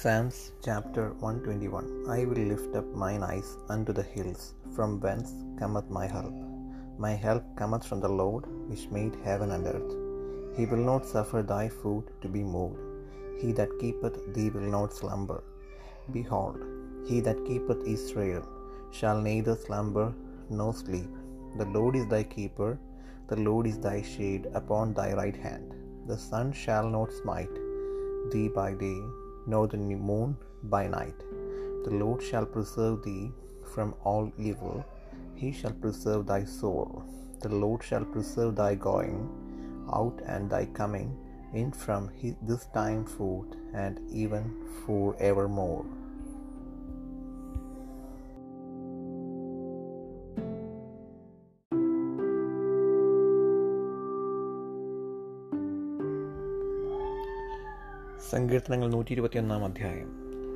Psalms chapter 121 I will lift up mine eyes unto the hills, from whence cometh my help. My help cometh from the Lord, which made heaven and earth. He will not suffer thy foot to be moved. He that keepeth thee will not slumber. Behold, he that keepeth Israel shall neither slumber nor sleep. The Lord is thy keeper, the Lord is thy shade upon thy right hand. The sun shall not smite thee by day, nor the new moon by night. The Lord shall preserve thee from all evil. He shall preserve thy soul. The Lord shall preserve thy going out and thy coming in from his, this time forth and even for സങ്കീർത്തനങ്ങൾ നൂറ്റി ഇരുപത്തിയൊന്നാം അധ്യായം.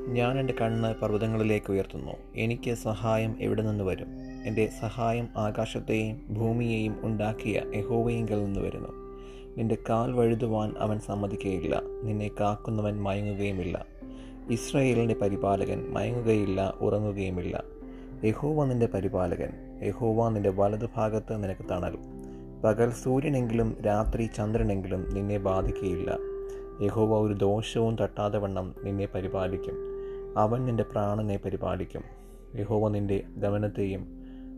ഞാൻ എന്റെ കണ്ണ് പർവതങ്ങളിലേക്ക് ഉയർത്തുന്നു. എനിക്ക് സഹായം എവിടെ നിന്ന് വരും? എന്റെ സഹായം ആകാശത്തെയും ഭൂമിയെയും ഉണ്ടാക്കിയ യഹോവയെങ്കിൽ നിന്ന് വരുന്നു. നിന്റെ കാൽ വഴുതുവാൻ അവൻ സമ്മതിക്കുകയില്ല നിന്നെ കാക്കുന്നവൻ മയങ്ങുകയുമില്ല. ഇസ്രയേലിന്റെ പരിപാലകൻ മയങ്ങുകയില്ല ഉറങ്ങുകയുമില്ല. യഹോവ നിന്റെ പരിപാലകൻ. യഹോവ നിന്റെ വലതുഭാഗത്ത് നിനക്ക് തണൽ. പകൽ സൂര്യനെങ്കിലും രാത്രി ചന്ദ്രനെങ്കിലും നിന്നെ ബാധിക്കുകയില്ല യഹോവ ഒരു ദോഷവും തട്ടാതെ വണ്ണം നിന്നെ പരിപാലിക്കും. അവൻ നിന്റെ പ്രാണനെ പരിപാലിക്കും. യഹോവ നിന്റെ ഗമനത്തെയും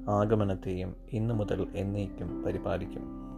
ആഗമനത്തെയും ഇന്നു മുതൽ എന്നേക്കും പരിപാലിക്കും.